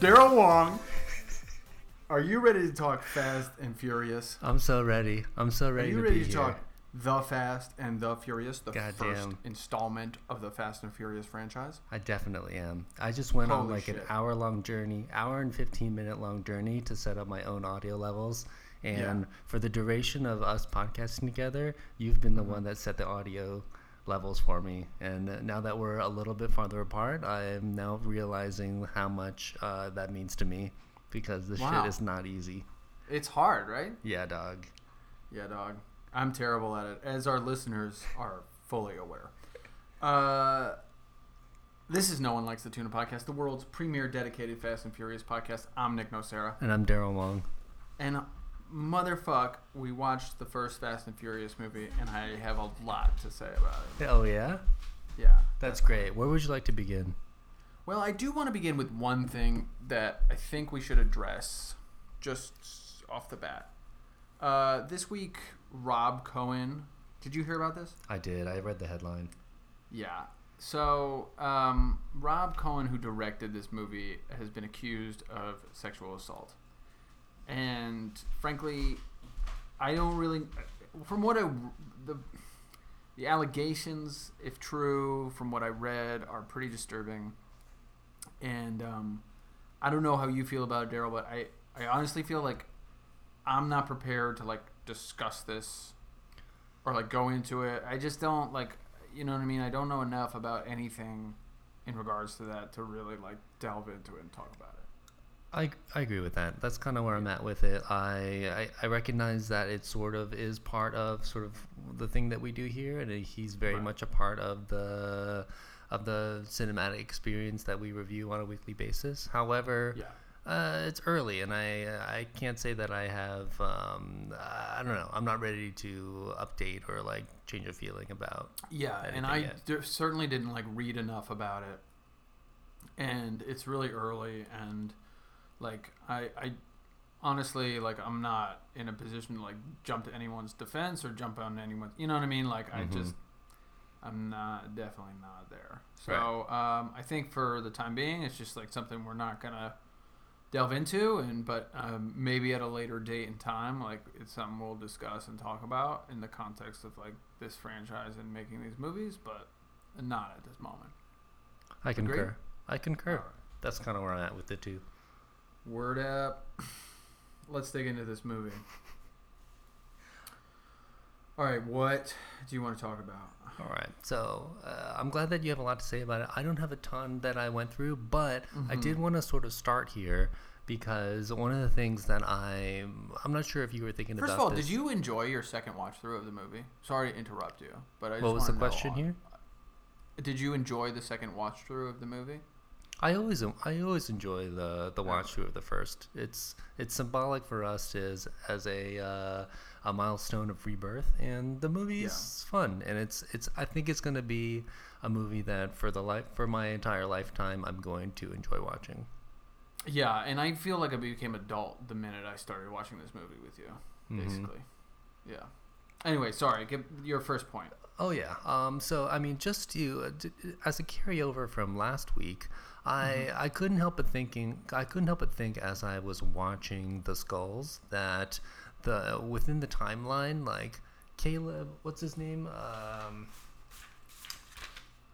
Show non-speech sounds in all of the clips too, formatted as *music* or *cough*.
Daryl Wong. Are you ready to talk Fast and Furious? I'm so ready. I'm so ready. Are you to ready be to here. talk The Fast and the Furious, the first installment of the Fast and Furious franchise? I definitely am. I just went on Holy like an hour long journey, hour and 15 minute long journey to set up my own audio levels. And Yeah. for the duration of us podcasting together, you've been the Mm-hmm. one that set the audio levels for me. And now that we're a little bit farther apart, I am now realizing how much uh, that means to me because this Wow. shit is not easy. It's hard, right? Yeah, dog. Yeah, dog. I'm terrible at it, as our listeners are fully aware. Uh, this is No One Likes the Tuna podcast, the world's premier dedicated Fast and Furious podcast. I'm Nick Nocera. And I'm Daryl Wong. And motherfuck, we watched the first Fast and Furious movie, and I have a lot to say about it. Oh, yeah? Yeah. That's great. Where would you like to begin? Well, I do want to begin with one thing that I think we should address just off the bat. Uh, this week, Rob Cohen. Did you hear about this? I did. I read the headline. Yeah. So, um, Rob Cohen, who directed this movie, has been accused of sexual assault. And frankly, I don't really. From what I. The, the allegations, if true, from what I read, are pretty disturbing. And um, I don't know how you feel about Daryl, but I, I honestly feel like I'm not prepared to like discuss this or like go into it. I just don't like, you know what I mean. I don't know enough about anything in regards to that to really like delve into it and talk about it. I, I agree with that. That's kind of where I'm at with it. I, I I recognize that it sort of is part of sort of the thing that we do here, and he's very Right. much a part of the of the cinematic experience that we review on a weekly basis. However, Yeah. uh, it's early, and I I can't say that I have um, I don't know. I'm not ready to update or like change a feeling about. Yeah, and I certainly didn't like read enough about it, and it's really early, and like I, I honestly like I'm not in a position to like jump to anyone's defense or jump on anyone's. You know what I mean? Like I Mhm. just I'm not definitely not there. So um, I think for the time being, it's just like something we're not gonna delve into, and but um, maybe at a later date and time, like it's something we'll discuss and talk about in the context of like this franchise and making these movies, but not at this moment. I Agreed? concur. I concur. Right. That's kind of where I'm at with it too. Word up. Let's dig into this movie. All right, what do you want to talk about? All right. So uh, I'm glad that you have a lot to say about it. I don't have a ton that I went through, but I did Mm-hmm. want to sort of start here because one of the things that I I'm not sure if you were thinking First about. of all, this. did you enjoy your second watch through of the movie? Sorry to interrupt you, but I just What was the question here? Did you enjoy the second watch through of the movie? I always I always enjoy the the watch through of the first. It's it's symbolic for us as as a uh, a milestone of rebirth, and the movie is fun, and it's it's I think it's going to be a movie that for the life for my entire lifetime I'm going to enjoy watching. Yeah, and I feel like I became adult the minute I started watching this movie with you. Mhm. Basically, yeah. Anyway, sorry. Give your first point. Oh yeah. Um. So I mean, just to uh, d- as a carryover from last week, I I couldn't help but thinking I couldn't help but think as I was watching the skulls that the within the timeline like Caleb, what's his name? Um,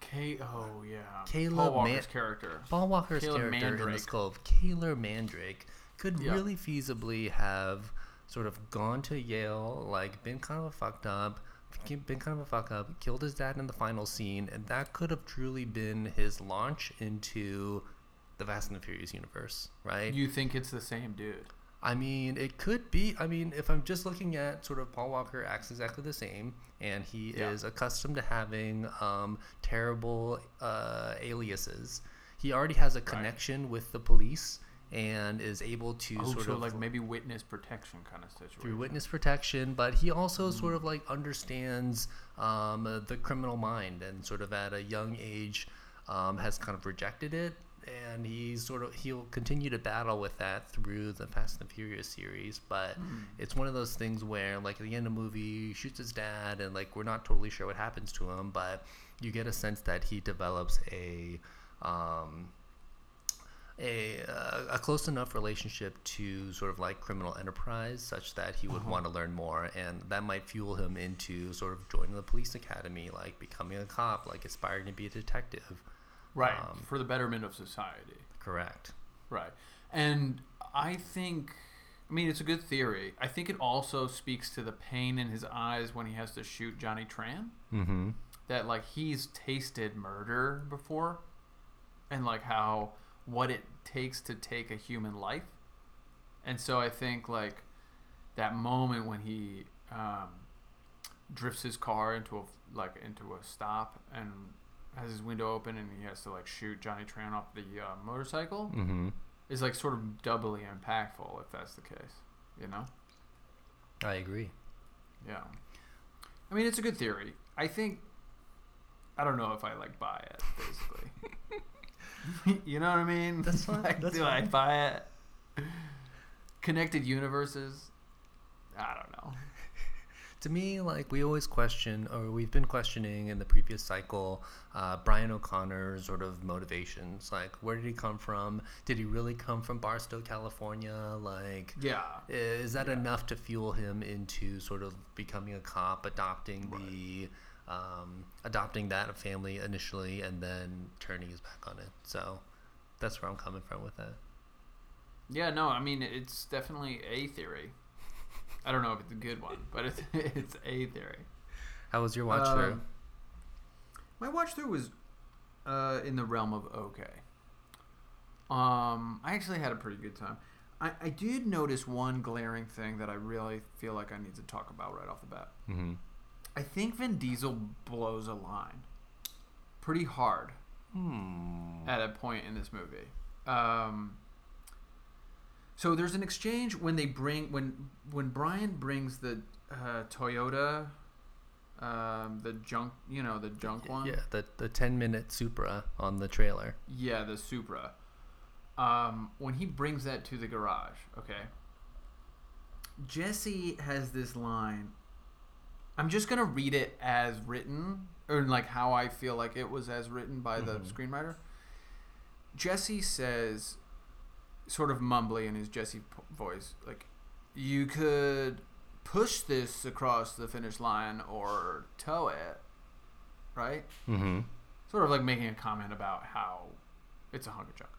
K. Oh yeah. Caleb Paul Walker's Man- character. Paul Walker's Caleb character in the skull of Caleb Mandrake could Yeah. really feasibly have sort of gone to Yale, like been kind of a fucked up, been kind of a fuck up, killed his dad in the final scene, and that could have truly been his launch into the Fast and the Furious universe, right? You think it's the same dude? I mean, it could be. I mean, if I'm just looking at sort of Paul Walker acts exactly the same, and he Yeah. is accustomed to having um, terrible uh, aliases. He already has a connection with the police and is able to Oh, sort so of like maybe witness protection kind of situation. through witness protection, but he also sort of like understands um, uh, the criminal mind and sort of at a young age um, has kind of rejected it. And he's sort of he'll continue to battle with that through the Fast and the Furious series, but it's one of those things where like at the end of the movie, he shoots his dad, and like we're not totally sure what happens to him, but you get a sense that he develops a um, a uh, a close enough relationship to sort of like criminal enterprise, such that he would want to learn more, and that might fuel him into sort of joining the police academy, like becoming a cop, like aspiring to be a detective. Right. Um, for the betterment of society. Correct. Right. And I think, I mean, it's a good theory. I think it also speaks to the pain in his eyes when he has to shoot Johnny Tran. Mm-hmm. That, like, he's tasted murder before. And, like, how, what it takes to take a human life. And so I think, like, that moment when he um, drifts his car into a, like, into a stop and has his window open and he has to, like, shoot Johnny Tran off the uh, motorcycle Mm-hmm. is like sort of doubly impactful if that's the case. You know? I agree. Yeah. I mean, it's a good theory. I think. I don't know if I like buy it. Basically, *laughs* *laughs* you know what I mean? That's *laughs* fine, Like, that's do I buy it? Connected universes. I don't know. *laughs* To me, like we always question, or we've been questioning in the previous cycle, uh, Brian O'Connor's sort of motivations. Like, where did he come from? Did he really come from Barstow, California? Like, Yeah. is that Yeah. enough to fuel him into sort of becoming a cop, adopting the, um, adopting that family initially, and then turning his back on it? So, that's where I'm coming from with that. Yeah. No. I mean, it's definitely a theory. I don't know if it's a good one, but it's *laughs* it's a theory. How was your watch Uh, through? My watch through was uh, in the realm of okay. Um, I actually had a pretty good time. I, I did notice one glaring thing that I really feel like I need to talk about right off the bat. Mm-hmm. I think Vin Diesel blows a line pretty hard Hmm. at a point in this movie. Um, so there's an exchange when they bring when when Brian brings the uh, Toyota, um, the junk you know the junk one. Yeah, the the ten minute Supra on the trailer. Yeah, the Supra. Um, when he brings that to the garage, okay. Jesse has this line. I'm just gonna read it as written, or like how I feel like it was as written by the Mhm. screenwriter. Jesse says, sort of mumbly in his Jesse voice, like, "You could push this across the finish line or tow it, right?" Mm-hmm. sort of like making a comment about how it's a hunk of junk.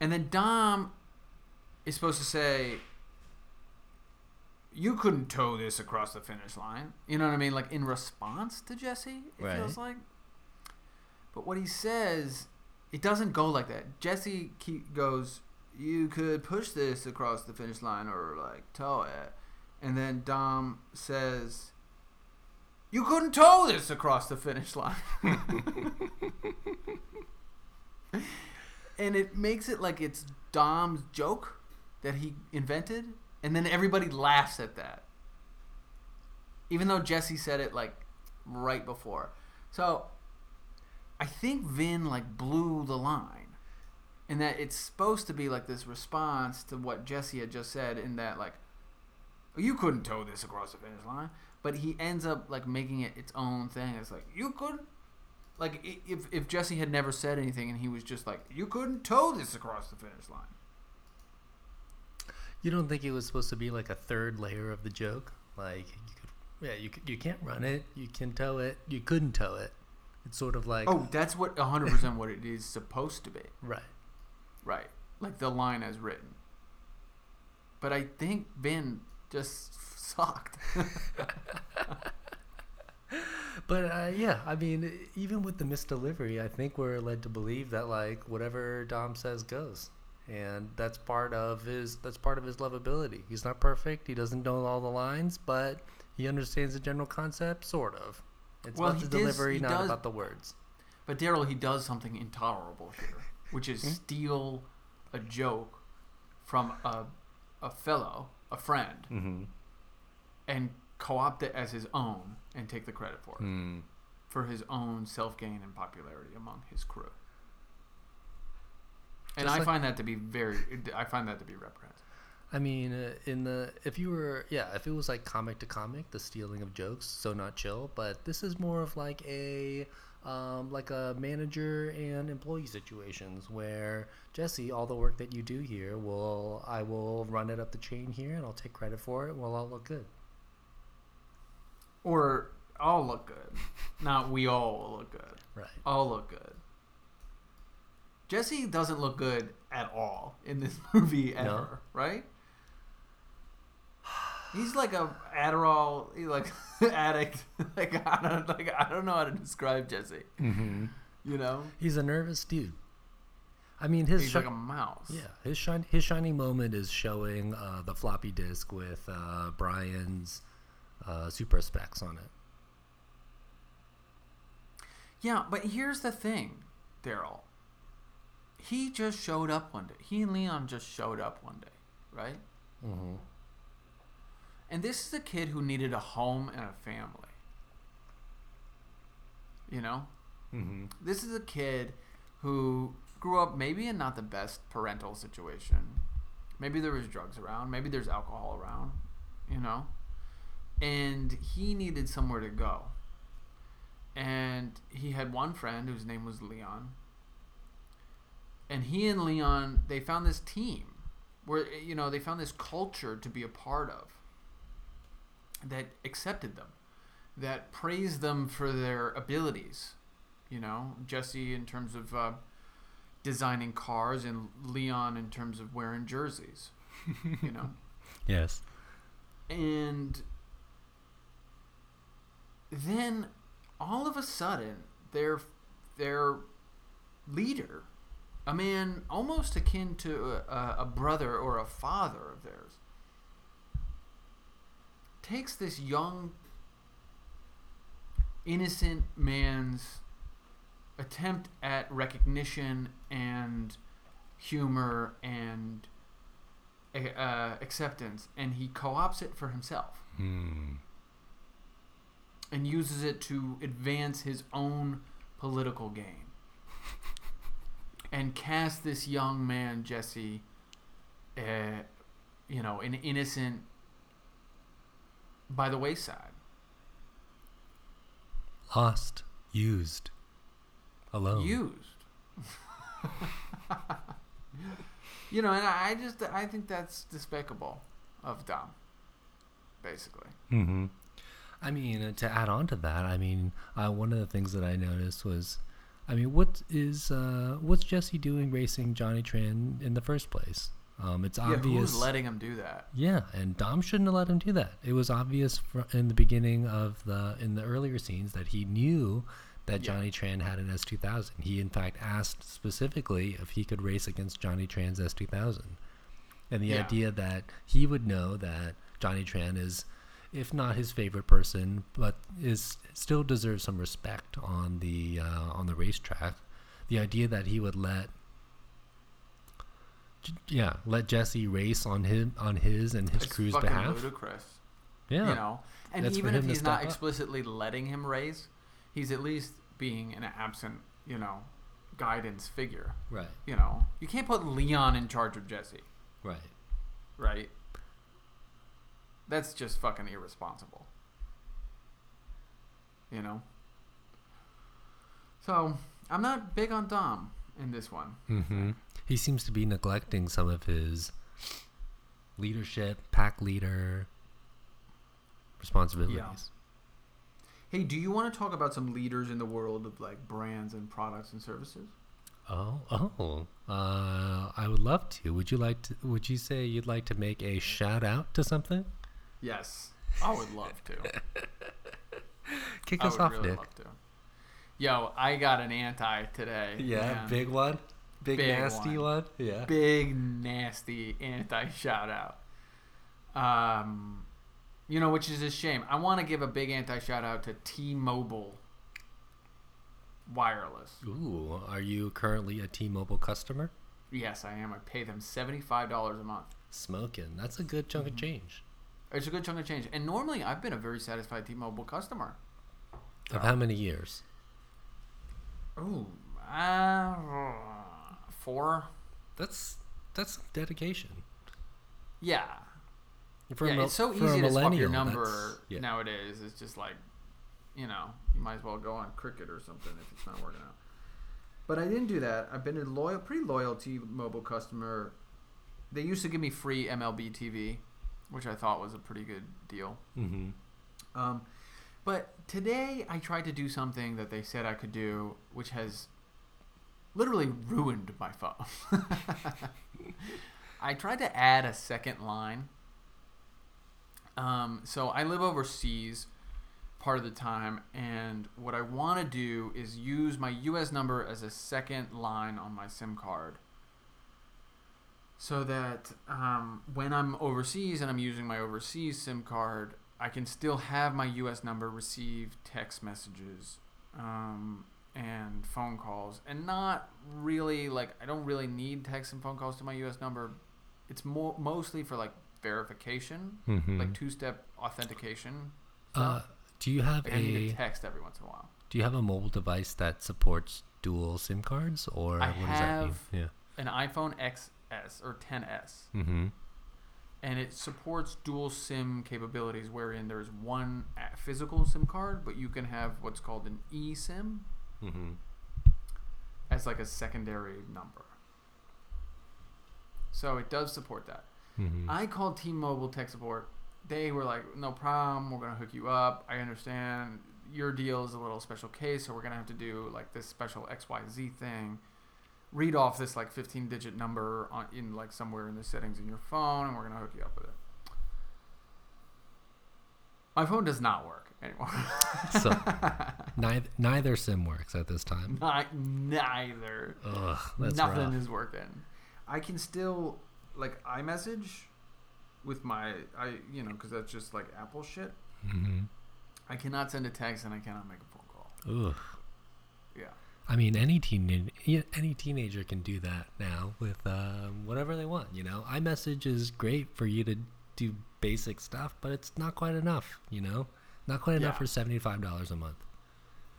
And then Dom is supposed to say, "You couldn't tow this across the finish line." You know what I mean? Like in response to Jesse, it Right. feels like. But what he says, it doesn't go like that. Jesse keep, goes, "You could push this across the finish line or like tow it," and then Dom says. You couldn't tow this across the finish line. *laughs* and it makes it like it's Dom's joke that he invented, and then everybody laughs at that. Even though Jesse said it like right before. So I think Vin like blew the line. And that it's supposed to be like this response to what Jesse had just said in that like you couldn't tow this across the finish line but he ends up like making it its own thing it's like you couldn't like if, if jesse had never said anything and he was just like you couldn't tow this across the finish line You don't think it was supposed to be like a third layer of the joke? Like you could, yeah, you could, you can't run it, you can tow it, you couldn't tow it. It's sort of like oh that's what 100% what it is supposed to be *laughs* right. right like the line as written but i think Vin just sucked *laughs* But uh, yeah, I mean, even with the misdelivery, I think we're led to believe that like whatever Dom says goes, and that's part of his that's part of his lovability. He's not perfect. He doesn't know all the lines, but he understands the general concept, sort of. It's Well, about the does- delivery, he not does- about the words. But Daryl, he does something intolerable here, which is Hmm? steal a joke from a, a fellow, a friend, Mm-hmm. and co-opt it as his own and take the credit for it Mm. for his own self-gain and popularity among his crew. And Just I like- find that to be very, I find that to be reprehensible. I mean, uh, in the if you were yeah, if it was like comic to comic, the stealing of jokes, so not chill. But this is more of like a um, like a manager and employee situations where Jesse, all the work that you do here, will I will run it up the chain here, and I'll take credit for it. Well, I'll all look good. Or all look good. Not we all will look good. Right. All look good. Jesse doesn't look good at all in this *laughs* movie ever, No. right? He's like a Adderall, like *laughs* addict. *laughs* Like I don't like I don't know how to describe Jesse. Mm-hmm. You know, He's a nervous dude. I mean, his he's shi- like a mouse. yeah, his shine his shining moment is showing uh, the floppy disk with uh, Brian's uh, super specs on it. Yeah, but here's the thing, Daryl. He just showed up one day. He and Leon just showed up one day, right? Mm-hmm. And this is a kid who needed a home and a family. You know? Mm-hmm. This is a kid who grew up maybe in not the best parental situation. Maybe there was drugs around, maybe there's alcohol around, you know? And he needed somewhere to go. And he had one friend whose name was Leon. And he and Leon, they found this team where you know, they found this culture to be a part of that accepted them, that praised them for their abilities. You know, Jesse in terms of uh, designing cars, and Leon in terms of wearing jerseys. You know, *laughs* Yes. and then all of a sudden, their their leader, a man almost akin to a, a brother or a father of theirs, takes this young, innocent man's attempt at recognition and humor and uh, acceptance, and he co-opts it for himself Hmm. and uses it to advance his own political gain. *laughs* and cast this young man, Jesse, uh, you know, an innocent by the wayside. Lost, used, alone. Used. *laughs* you know, and I just I think that's despicable of Dom. Basically. Mm-hmm. I mean, to add on to that, I mean, uh, one of the things that I noticed was, I mean, what is uh, what's Jesse doing racing Johnny Tran in the first place? Um, it's Yeah, obvious. who's letting him do that? Yeah, and Dom shouldn't have let him do that. It was obvious fr- in the beginning of the in the earlier scenes that he knew that Yeah. Johnny Tran had an S2000. He in fact asked specifically if he could race against Johnny Tran's S2000. And the Yeah. idea that he would know that Johnny Tran is if not his favorite person, but is still deserves some respect on the uh, on the racetrack. The idea that he would let yeah, let Jesse race on him on his and his It's crew's behalf. ludicrous. Yeah, You know, and That's even if he's not up. explicitly letting him race, he's at least being an absent, you know, guidance figure. right, You know, you can't put Leon in charge of Jesse, right. right? That's just fucking irresponsible. You know. So I'm not big on Dom in this one. hmm He seems to be neglecting some of his leadership, pack leader responsibilities. Yeah. Hey, do you want to talk about some leaders in the world of like brands and products and services? Oh, oh. Uh, I would love to. Would you like to? Would you say you'd like to make a shout out to something? Yes, I would love to. *laughs* *laughs* Kick us off, really Nick. Yo, I got an anti today. Yeah, man. big one, big, Big nasty one. one. Yeah. big nasty anti *laughs* shout out. Um, you know, which is a shame. I want to give a big anti shout out to T-Mobile Wireless. Ooh, are you currently a T-Mobile customer? Yes, I am. I pay them seventy five dollars a month. Smoking. That's a good chunk of change. It's a good chunk of change. And normally, I've been a very satisfied T-Mobile customer. Of how many years? Ooh, uh, four. That's that's dedication. Yeah. For yeah, mil- it's so easy to swap your number yeah. nowadays. It's just like, you know, you might as well go on Cricket or something if it's not working out. But I didn't do that. I've been a loyal, pretty loyal T-Mobile customer. They used to give me free MLB TV, which I thought was a pretty good deal. Mhm. Um, but today I tried to do something that they said I could do, which has literally ruined my phone. *laughs* I tried to add a second line. Um, so I live overseas part of the time, and what I want to do is use my U.S. number as a second line on my SIM card. So that um, when I'm overseas and I'm using my overseas SIM card, I can still have my U.S. number receive text messages um, and phone calls, and not really like I don't really need text and phone calls to my U.S. number. It's more mostly for like verification, Mhm. like two-step authentication. Uh, do you have like I need a to text every once in a while. Do you have a mobile device that supports dual SIM cards, or I what does that mean? have- An iPhone XS or 10s, Mm-hmm. and it supports dual SIM capabilities, wherein there's one physical SIM card, but you can have what's called an eSIM Mm-hmm. as like a secondary number. So it does support that. Mm-hmm. I called T-Mobile tech support. They were like, "No problem. We're gonna hook you up. I understand your deal is a little special case, so we're gonna have to do like this special X Y Z thing. Read off this like 15-digit number on in like somewhere in the settings in your phone, and we're gonna hook you up with it." My phone does not work anymore. *laughs* So *laughs* neither neither SIM works at this time. not neither. Ugh, that's Nothing rough. is working. I can still like iMessage with my I you know because that's just like Apple shit. Mm-hmm. I cannot send a text and I cannot make a phone call. Ugh. I mean, any teen any teenager can do that now with um, whatever they want. You know, iMessage is great for you to do basic stuff, but it's not quite enough. You know, not quite enough Yeah. for seventy five dollars a month.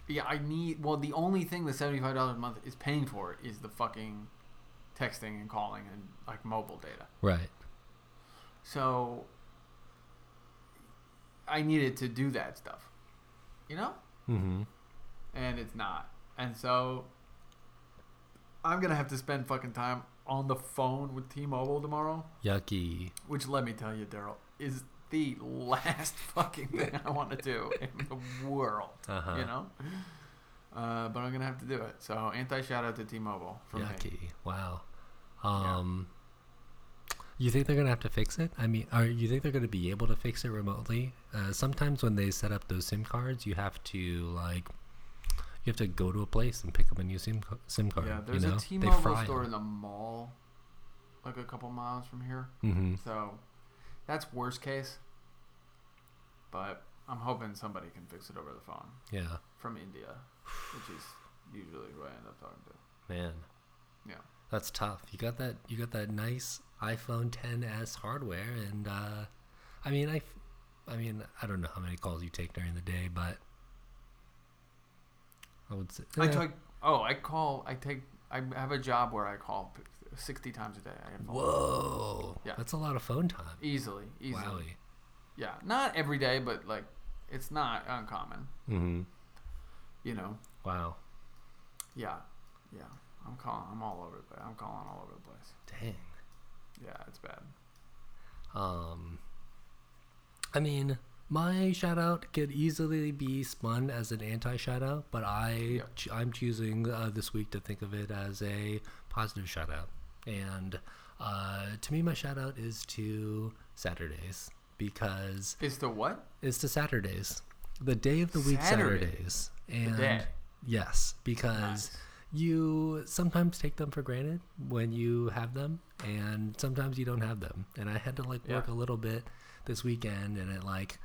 Yeah, I need. Well, the only thing the seventy five dollars a month is paying for is the fucking texting and calling and like mobile data. Right. So I needed to do that stuff, you know, Mm-hmm. and it's not. And so I'm gonna have to spend fucking time on the phone with T-Mobile tomorrow. Yucky. Which let me tell you, Daryl, is the *laughs* last fucking thing I want to do in the world. Uh-huh. You know? Uh, but I'm gonna have to do it. So anti shout out to T-Mobile from me. Yucky. Wow. Um, you think they're gonna have to fix it? I mean, are you think they're gonna be able to fix it remotely? Uh, sometimes when they set up those SIM cards, you have to like, you have to go to a place and pick up a new SIM SIM card. Yeah, there's you know? a They T-Mobile fry store in the mall, like a couple miles from here. Mm-hmm. So that's worst case. But I'm hoping somebody can fix it over the phone Yeah, from India, which is usually who I end up talking to. man, Yeah. that's tough. You got that. You got that nice iPhone 10s hardware, and uh, I mean, I, I mean, I don't know how many calls you take during the day, but I would say I take. Oh, I call. I take. I have a job where I call sixty times a day. I have Whoa, Yeah. that's a lot of phone time. easily, easily. Wowie. Yeah, not every day, but like, it's not uncommon. Mm-hmm. You know. Wow. Yeah, yeah. I'm calling. I'm all over the place. I'm calling all over the place. Dang. Yeah, it's bad. Um, I mean, my shout out could easily be spun as an anti shout out, but I Yeah. ch- I'm choosing uh, this week to think of it as a positive shout out. And uh, to me, my shout out is to Saturdays because It's the what? it's to Saturdays, the day of the week Saturday. Saturdays, and day. yes, because Nice. you sometimes take them for granted when you have them, and sometimes you don't have them. And I had to like work Yeah. a little bit this weekend, and it like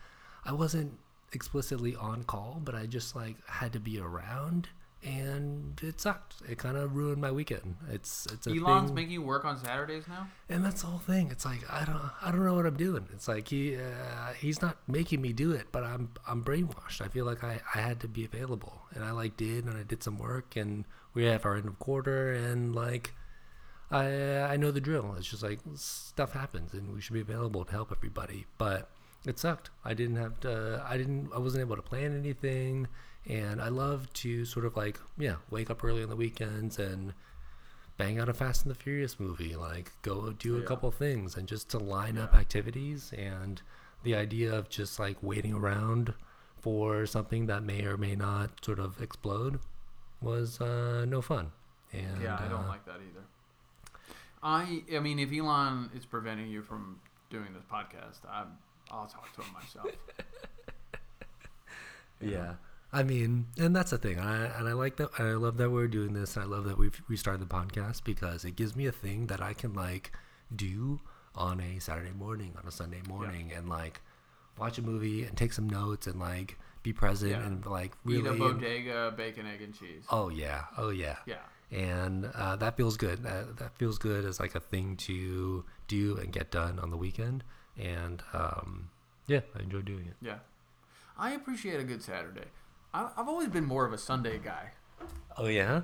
I wasn't explicitly on call, but I just like had to be around, and it sucked. It kind of ruined my weekend. It's it's a Elon's thing making you work on Saturdays now. and that's the whole thing. It's like I don't, I don't know what I'm doing. It's like he, uh, he's not making me do it, but I'm, I'm brainwashed. I feel like I, I had to be available, and I like did, and I did some work, and we have our end of quarter, and like, I I know the drill. It's just like stuff happens, and we should be available to help everybody. But it sucked. I didn't have to. I didn't. I wasn't able to plan anything, and I love to sort of like yeah, wake up early on the weekends and bang out a Fast and the Furious movie. Like go do a Yeah. couple things and just to line up activities and the idea of just like waiting around for something that may or may not sort of explode was uh, no fun. And yeah, I don't uh, like that either. I I mean, if Elon is preventing you from doing this podcast, I'm, I'll talk to him myself. *laughs* Know? Yeah. I mean, and that's the thing. I and I like that. I love that we're doing this. I love that we've restarted the podcast because it gives me a thing that I can like do on a Saturday morning, on a Sunday morning, and like watch a movie and take some notes and like be present Yeah. and like Eat really. a bodega, bacon, egg, and cheese. oh yeah. Oh yeah. Yeah. And uh, that feels good. That, that feels good as like a thing to do and get done on the weekend. And um, yeah, I enjoy doing it. Yeah. I appreciate a good Saturday. I, I've always been more of a Sunday guy. Oh yeah.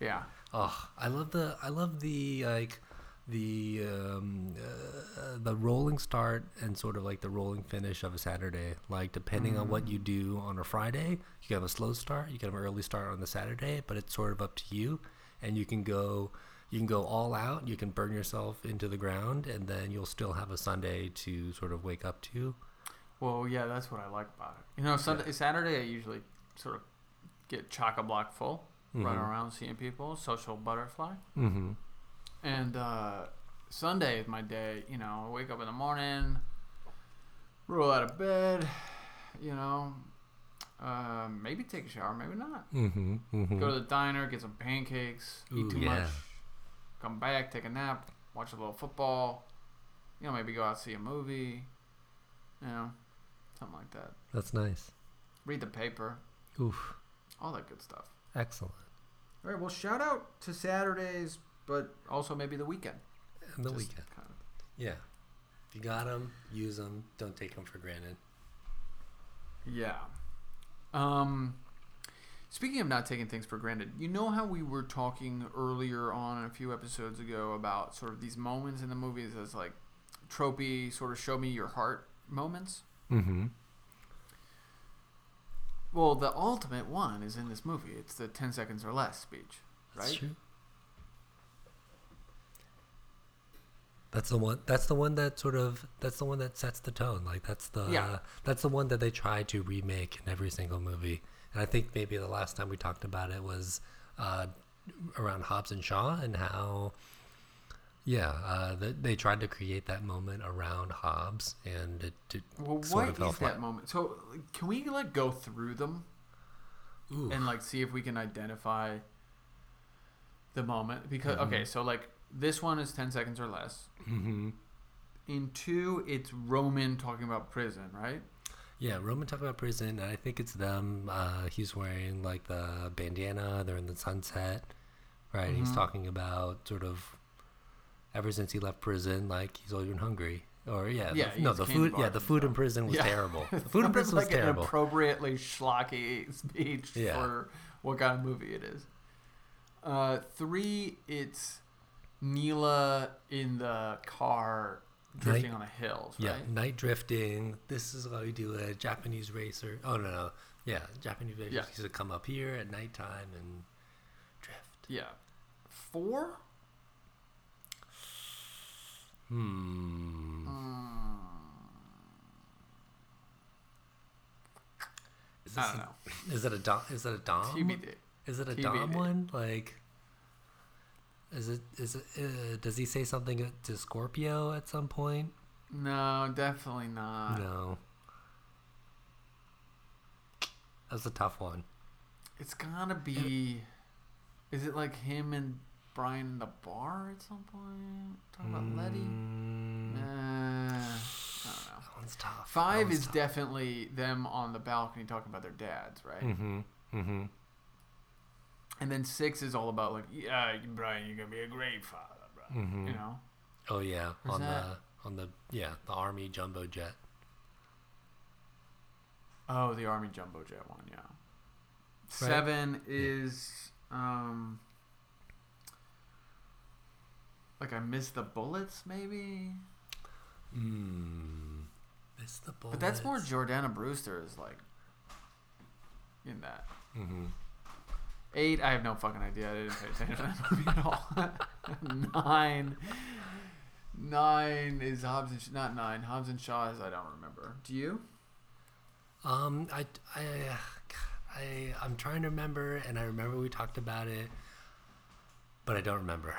Yeah. Oh, I love the I love the like the um, uh, the rolling start and sort of like the rolling finish of a Saturday. Like depending on what you do on a Friday, you can have a slow start, you can have an early start on the Saturday, but it's sort of up to you, and you can go you can go all out. You can burn yourself into the ground, and then you'll still have a Sunday to sort of wake up to. Well, yeah, that's what I like about it. You know, Sunday, Saturday, I usually sort of get chock a block full, running Mhm. around seeing people, social butterfly. Mm-hmm. And uh, Sunday is my day. You know, I wake up in the morning, roll out of bed, you know, uh, maybe take a shower, maybe not. Mm-hmm. mm-hmm. Go to the diner, get some pancakes, eat too yeah. much, come back, take a nap, watch a little football. You know, maybe go out see a movie. You know, something like that. That's nice. Read the paper, Oof. all that good stuff. Excellent. All right, well, shout out to Saturdays, but also maybe the weekend. And the Just weekend. kind of- Yeah. If you got them, use them. Don't take them for granted. Yeah. Um, speaking of not taking things for granted, you know how we were talking earlier on a few episodes ago about sort of these moments in the movies as like tropey, sort of show me your heart moments? Mm-hmm. Well, the ultimate one is in this movie. It's the 10 seconds or less speech, That's right? true. That's the one. That's the one that sort of. That's the one that sets the tone. Like that's the. Yeah. That's the one that they try to remake in every single movie. And I think maybe the last time we talked about it was uh, around Hobbs and Shaw and how. Yeah, uh, the, they tried to create that moment around Hobbs, and it, it Well, sort what of fell is flat. that moment? So, can we like go through them Ooh. and like see if we can identify the moment? Because okay, so like this one is 10 seconds or less. mm-hmm. In two, it's Roman talking about prison, right? Yeah, Roman talk about prison, and I think it's them. Uh, he's wearing like the bandana. They're in the sunset, right? He's Mhm. talking about sort of ever since he left prison, like he's always been hungry. Or yeah, Yeah, the, no, the food. Yeah, the food in prison was Yeah. terrible. *laughs* The food in prison was like an terrible. appropriately schlocky speech Yeah. for what kind of movie it is. Uh, three, it's Neela in the car drifting on the hills, right? Yeah, night drifting. This is how you do a Japanese racer. Oh no, no, yeah, Japanese racer Yeah. used to come up here at nighttime and drift. Yeah. Four? Hmm. Mm, Is I don't a- know. Is it a dom? Is it a dom? TBD. Is it a TBD. Dom one? Like, is it? Is it? Uh, does he say something to Scorpio at some point? No, definitely not. no. That's a tough one. It's gotta be. Is it like him and Brian in the bar at some point? Talking about Letty? Mm, Nah, I don't know. That one's tough. Five one's is tough. definitely them on the balcony talking about their dads, right? Mm-hmm. Mm-hmm. And then six is all about like, yeah, Brian, you're gonna be a great father, bro. Mhm. You know? Oh yeah, Where's on that? the on the yeah the army jumbo jet. Oh, the Army jumbo jet one, yeah. Seven is um. Like I missed the bullets, maybe. Hmm. Miss the But that's more. Jordana Brewster is like in that. Mhm. Eight, I have no fucking idea. I didn't pay attention to that movie at all. *laughs* nine, nine is Hobbs and not nine. Hobbs and Shaw is I don't remember. Do you? Um, I, I, I, I'm trying to remember, and I remember we talked about it, but I don't remember.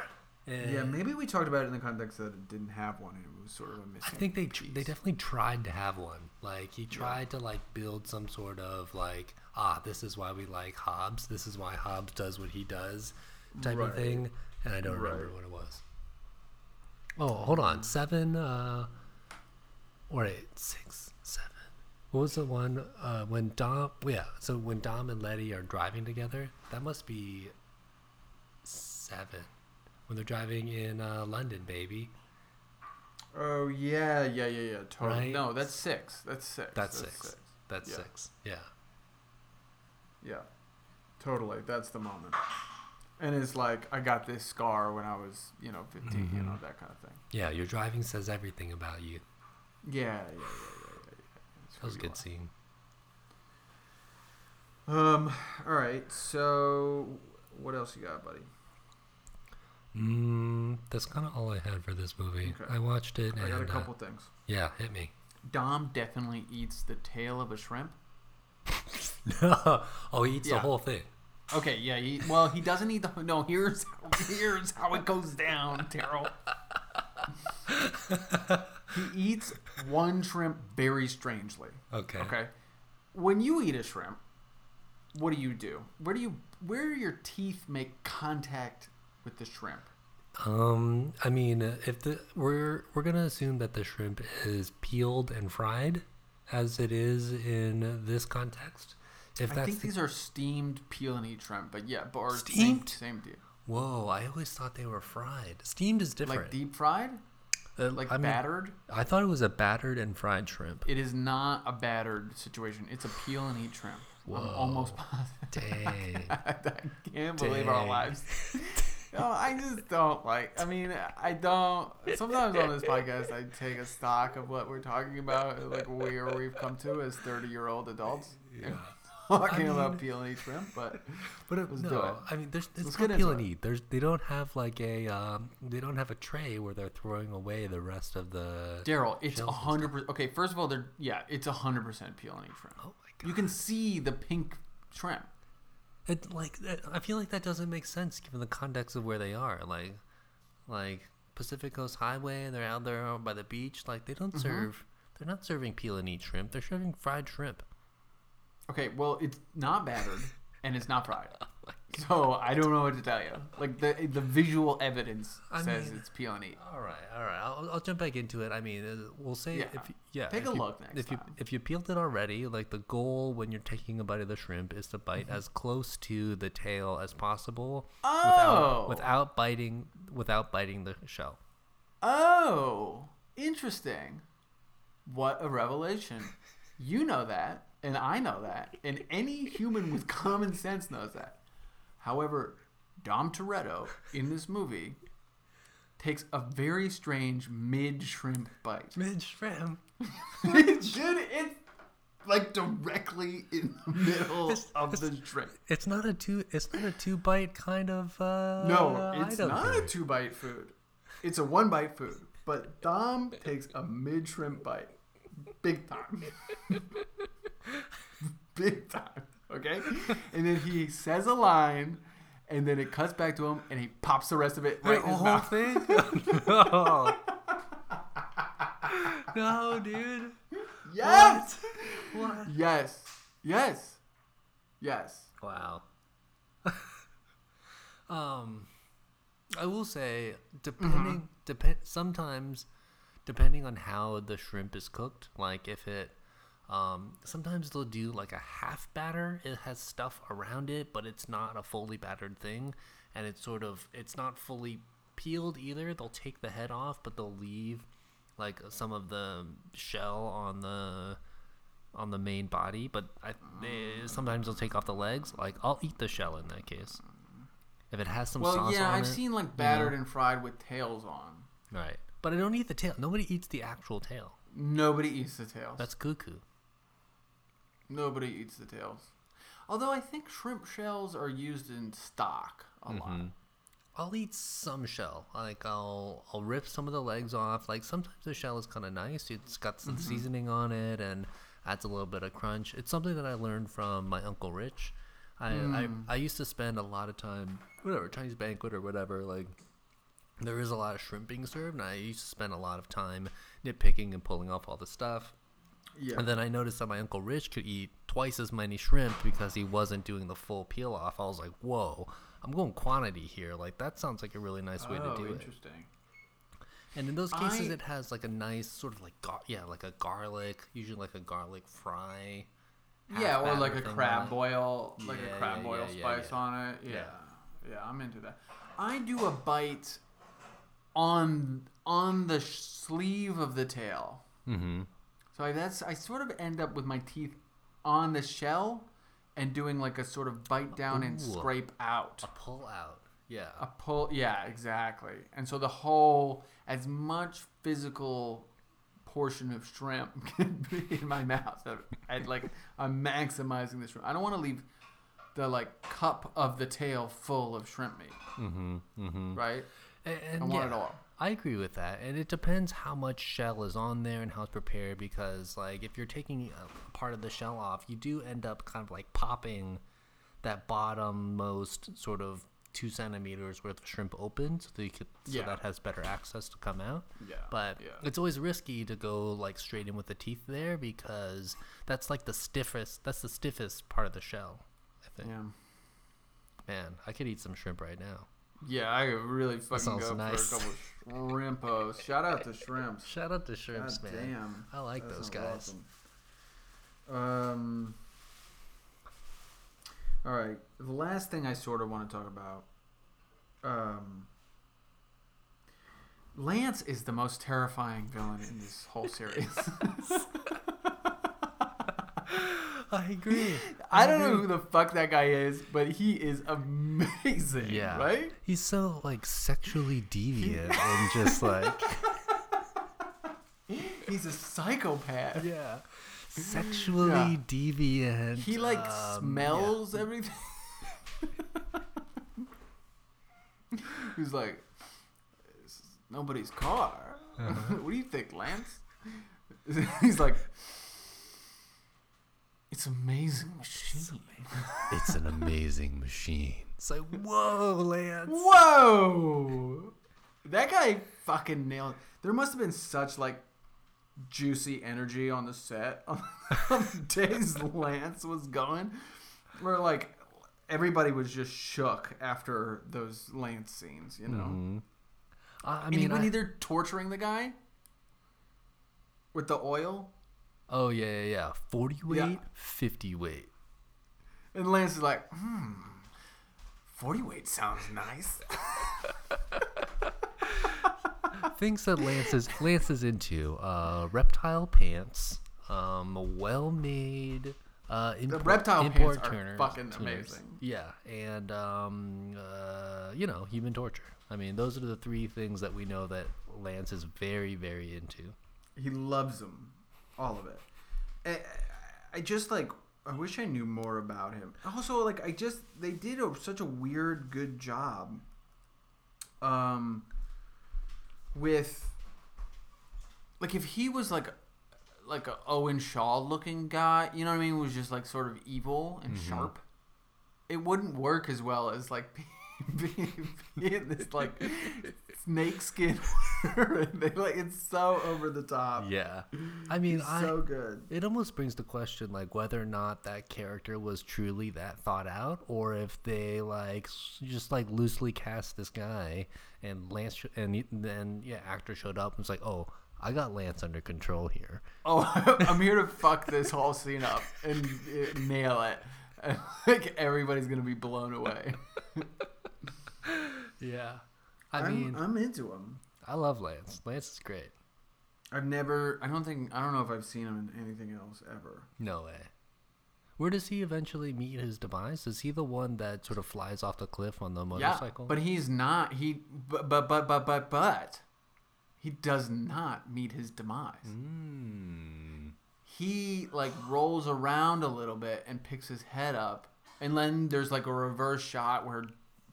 Yeah, Eh, maybe we talked about it in the context that it didn't have one and it was sort of a missing. I think they tr- they definitely tried to have one. Like he tried to like build some sort of like ah this is why we like Hobbs. This is why Hobbs does what he does, type Right. of thing. And I don't remember what it was. Oh, hold on, seven. Uh, or eight, six, seven. What was the one uh, when Dom? Yeah, so when Dom and Letty are driving together, that must be seven. When they're driving in uh, London, baby. Oh yeah, yeah, yeah, yeah. Totally. Right? No, that's six. That's six. That's six. That's Yeah. six. Yeah. Yeah, totally. That's the moment. And it's like I got this scar when I was, you know, 15, you Mm-hmm. know, that kind of thing. Yeah, your driving says everything about you. Yeah, yeah, yeah, yeah, yeah. yeah. That was a you good scene. Um. All right. So, what else you got, buddy? Mm, that's kind of all I had for this movie. Okay. I watched it, I and got a uh, couple things. yeah, hit me. Dom definitely eats the tail of a shrimp. *laughs* oh, he eats the whole thing. Okay, yeah. He, well, he doesn't eat the. No, here's here's how it goes down, Daryl. he eats one shrimp very strangely. Okay. Okay. When you eat a shrimp, what do you do? Where do you where do your teeth make contact with the shrimp? Um, I mean, if the we're we're gonna assume that the shrimp is peeled and fried, as it is in this context. If I think the, these are steamed peel and eat shrimp, but yeah, but Steamed? Same, same deal. whoa, I always thought they were fried. Steamed is different. Like deep fried, Uh, like I mean, battered. I thought it was a battered and fried shrimp. It is not a battered situation. It's a peel and eat shrimp. I'm almost positive. *laughs* Dang. I can't believe our lives. *laughs* No, I just don't like. I mean, I don't. Sometimes on this podcast, I take a stock of what we're talking about, like where we've come to as thirty-year-old adults. Yeah. talking I about mean- peel and eat shrimp, but But it, Let's no, it. I mean, there's it's not peel and eat. There's they don't have like a um, they don't have a tray where they're throwing away the rest of the. Daryl, it's a hundred percent. Okay, first of all, they're yeah, it's a hundred percent peel and eat shrimp. Oh my god! You can see the pink shrimp. It like I feel like that doesn't make sense given the context of where they are. Like, like Pacific Coast Highway, they're out there by the beach. Like they don't mm-hmm. serve. They're not serving peel and eat shrimp. They're serving fried shrimp. Okay, well, it's not battered and it's not fried. *laughs* *laughs* So I don't know what to tell you. Like the the visual evidence I says mean- it's peony. All right, all right. I'll, I'll jump back into it. I mean, uh, we'll say Yeah. if yeah, Take if a you- look next if you if you peeled it already, like the goal when you're taking a bite of the shrimp is to bite Mm-hmm. as close to the tail as possible Oh. without without biting without biting the shell. Oh, interesting. What a revelation. *laughs* You know that, and I know that, and any human with common sense knows that. However, Dom Toretto in this movie takes a very strange mid shrimp bite. Mid shrimp. *laughs* Dude, it's like directly in the middle It's- of it's- the shrimp. It's not a two. It's not a two bite kind of. Uh, No, it's not a two bite food. It's a one bite food. But Dom takes a mid shrimp bite. Big time. *laughs* Big time. Okay? *laughs* And then he says a line, and then it cuts back to him, and he pops the rest of it right the in his whole mouth. thing. no. *laughs* *laughs* no, dude. Yes! What? Yes. Yes. Yes. Wow. um, I will say, depending, depend sometimes, depending on how the shrimp is cooked, like if it, um, sometimes they'll do like a half batter. It has stuff around it, but it's not a fully battered thing, and it's sort of, it's not fully peeled either. They'll take the head off, but they'll leave like some of the shell on the on the main body, but I they, sometimes they'll take off the legs. Like I'll eat the shell in that case. If it has some well, sauce yeah, I've it, seen like know. battered and fried with tails on. right. But I don't eat the tail. Nobody eats the actual tail. Nobody eats the tails. That's cuckoo. Nobody eats the tails. Although I think shrimp shells are used in stock a lot. Mhm. I'll eat some shell. Like I'll I'll rip some of the legs off. Like sometimes the shell is kind of nice. It's got some seasoning on it and adds a little bit of crunch. It's something that I learned from my uncle Rich. I I, I used to spend a lot of time whatever Chinese banquet or whatever like. There is a lot of shrimp being served, and I used to spend a lot of time nitpicking and pulling off all the stuff. Yeah. And then I noticed that my uncle Rich could eat twice as many shrimp because he wasn't doing the full peel off. I was like, whoa, I'm going quantity here. Like that sounds like a really nice way oh, to do it. interesting. And in those cases, I- it has like a nice sort of like gar- yeah, like a garlic, usually like a garlic fry. Yeah, or like a crab boil, like Yeah, a crab yeah, boil yeah, spice on it. Yeah. Yeah. yeah, I'm into that. I do a bite on on the sleeve of the tail. Mm-hmm. So I, that's I sort of end up with my teeth on the shell and doing like a sort of bite down and scrape out. A pull out. Yeah. A pull, yeah, exactly. And so the whole, as much physical portion of shrimp *laughs* can be in my mouth. I'd like I'm maximizing the shrimp. I don't want to leave the like cup of the tail full of shrimp meat, Mm-hmm. Mm-hmm. right? And, and I want yeah, it all. I agree with that, and it depends how much shell is on there and how it's prepared. Because like if you're taking a part of the shell off, you do end up kind of like popping that bottom-most sort of two centimeters worth of shrimp open, so that you could, so Yeah. that has better access to come out. Yeah. But yeah. it's always risky to go like straight in with the teeth there because that's like the stiffest. That's the stiffest part of the shell. I think. yeah. Man, I could eat some shrimp right now. Yeah, I could really fucking go nice. for a couple *laughs* shrimpos. Shout out to shrimps. Shout out to shrimps, God man. damn. I like That those guys. awesome. Um. All right. The last thing I sort of want to talk about. Um. Lance is the most terrifying villain in this whole series. *laughs* *laughs* *laughs* I agree. I don't know who the fuck that guy is, but he is amazing. Yeah. Right? He's so like sexually deviant *laughs* and just like He's a psychopath. yeah, sexually Yeah. deviant. He like um, smells everything. *laughs* He's like, nobody's car. Uh-huh. what do you think, Lance? He's like, it's amazing machine. yeah. It's an amazing machine. It's like whoa, Lance. Whoa! That guy fucking nailed. There must have been such like juicy energy on the set *laughs* on the days Lance was going, where like everybody was just shook after those Lance scenes. You know, Mhm. I, I and mean, when I- they're torturing the guy with the oil, oh yeah, yeah, yeah. Forty weight, Yeah. fifty weight. and Lance is like, hmm. 40 weight sounds nice. *laughs* Things that Lance is Lance is into: uh, reptile pants, um, well-made. Uh, import, reptile import pants are fucking tuners. amazing. Yeah, and um, uh, you know, human torture. I mean, those are the three things that we know that Lance is very, very into. He loves them, all of it. I, I just like. I wish I knew more about him. Also, like I just they did a, such a weird good job. Um. With. Like if he was like, like a Owen Shaw looking guy, you know what I mean? Was just like sort of evil and sharp. It wouldn't work as well as like *laughs* being, being this like snake skin. they like it's so over the top. Yeah, I mean, I so good. it almost brings the question like whether or not that character was truly that thought out, or if they like just like loosely cast this guy and Lance sh- and then yeah, actor showed up and was like, oh. I got Lance under control here. Oh, *laughs* I'm here to fuck this whole scene up and uh, nail it. And, *laughs* like everybody's gonna be blown away. *laughs* Yeah. I I'm, mean, I'm into him. I love Lance. Lance is great. I've never. I don't think. I don't know if I've seen him in anything else ever. No way. Where does he eventually meet his demise? Is he the one that sort of flies off the cliff on the motorcycle? Yeah, but he's not. He but but but but but but he does not meet his demise. Mm. He like rolls around a little bit and picks his head up, and then there's like a reverse shot where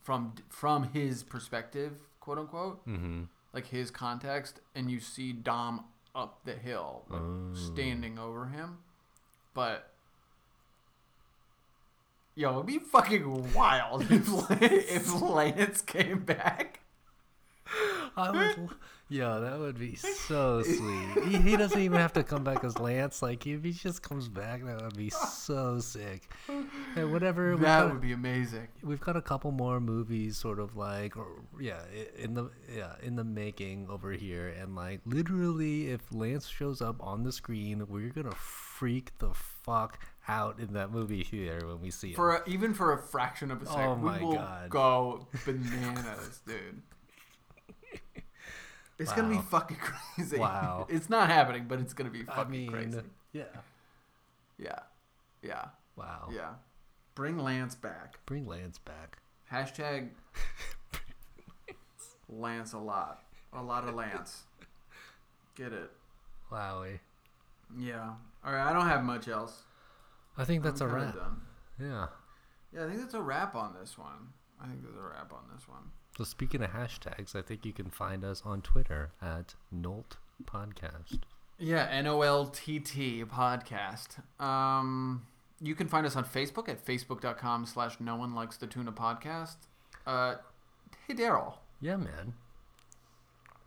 from from his perspective, quote unquote, Mm-hmm. like his context, and you see Dom up the hill, like, Oh. standing over him, but. Yo, it'd be fucking wild *laughs* if, *laughs* if Lance came back. I would. Yeah, that would be so *laughs* sweet. He, he doesn't even have to come back as Lance. Like if he just comes back, that would be so sick. And whatever. That got- would be amazing. we've got a couple more movies sort of like or yeah in the yeah in the making over here and like literally if lance shows up on the screen we're gonna freak the fuck out in that movie theater when we see it For a, even for a fraction of a second, Oh my we will God. go bananas, *laughs* dude. It's gonna be fucking *laughs* crazy. Wow. it's not happening, but it's gonna be i fucking mean crazy. yeah Yeah, yeah, wow yeah. Bring Lance back. bring lance back Hashtag *laughs* Lance a lot. A lot of Lance. Get it. wowie Yeah. All right. I don't have much else. i think that's I'm a wrap Done. yeah Yeah, I think that's a wrap on this one. I think there's a wrap on this one. So speaking of hashtags i think you can find us on twitter at nolt podcast Yeah, N O L T T podcast. Um, you can find us on Facebook at facebook.com slash no one likes the tuna podcast. Uh, hey, Daryl, yeah man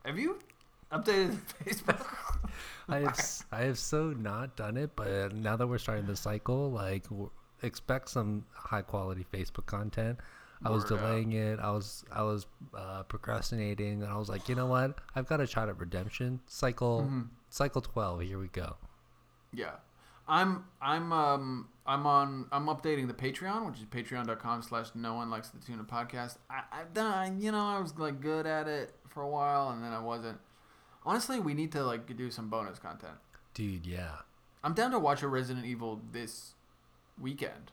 have you updated *laughs* Facebook? I have I have so not done it, but now that we're starting the cycle, like expect some high quality Facebook content. I was delaying it. I was I was uh, procrastinating, and I was like, you know what? I've got a shot at redemption. Cycle Mm-hmm. cycle twelve. Here we go. yeah. I'm I'm um I'm on I'm updating the Patreon, which is patreon.com slash no one likes the tuna podcast. I I've done you know, I was like good at it for a while and then I wasn't. Honestly, we need to like do some bonus content. Dude, yeah. I'm down to watch a Resident Evil this weekend.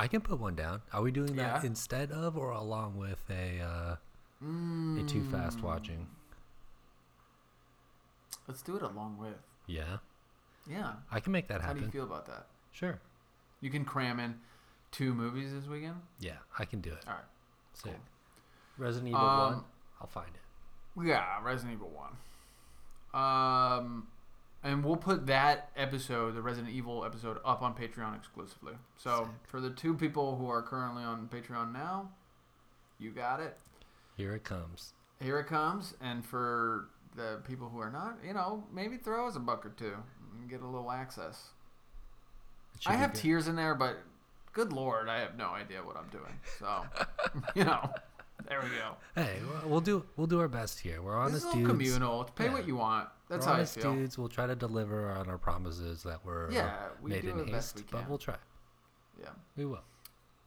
I can put one down. Are we doing that Yeah. instead of or along with a uh, a too fast watching? Let's do it along with. Yeah, Yeah. I can make that happen. How do you feel about that? Sure. You can cram in two movies this weekend. Yeah, I can do it. All right. Sick. Cool. Resident Evil Um, one. I'll find it. Yeah, Resident Evil One. Um, and we'll put that episode, the Resident Evil episode, up on Patreon exclusively. So Sick. for the two people who are currently on Patreon now, you got it. Here it comes. Here it comes. And for the people who are not, you know, maybe throw us a buck or two and get a little access. I have good. tears in there, but good lord, I have no idea what I'm doing. So, *laughs* you know, there we go. Hey, we'll- do we'll do our best here. We're honest This is dudes. communal. Pay Yeah. what you want. That's We're how I feel. dudes. We'll try to deliver on our promises that were Yeah, we made do in the best haste, we but can. we'll try. Yeah. We will.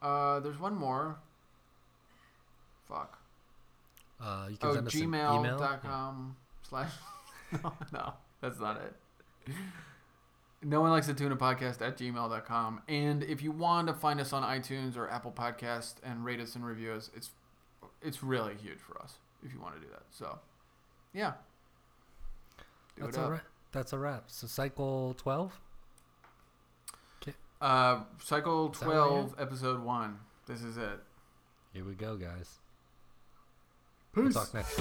Uh, there's one more. Fuck. Uh, you can Oh, send us an email. Yeah. gmail.com slash. *laughs* No, no, that's not it. No one likes the tuna podcast at gmail.com. And if you want to find us on iTunes or Apple Podcast and rate us and review us, it's it's really huge for us if you want to do that. So, yeah. Do That's it a wrap. That's a wrap. So cycle twelve. Uh, Cycle Is that what I 12, Episode 1. This is it. Here we go, guys. Peace. We'll talk next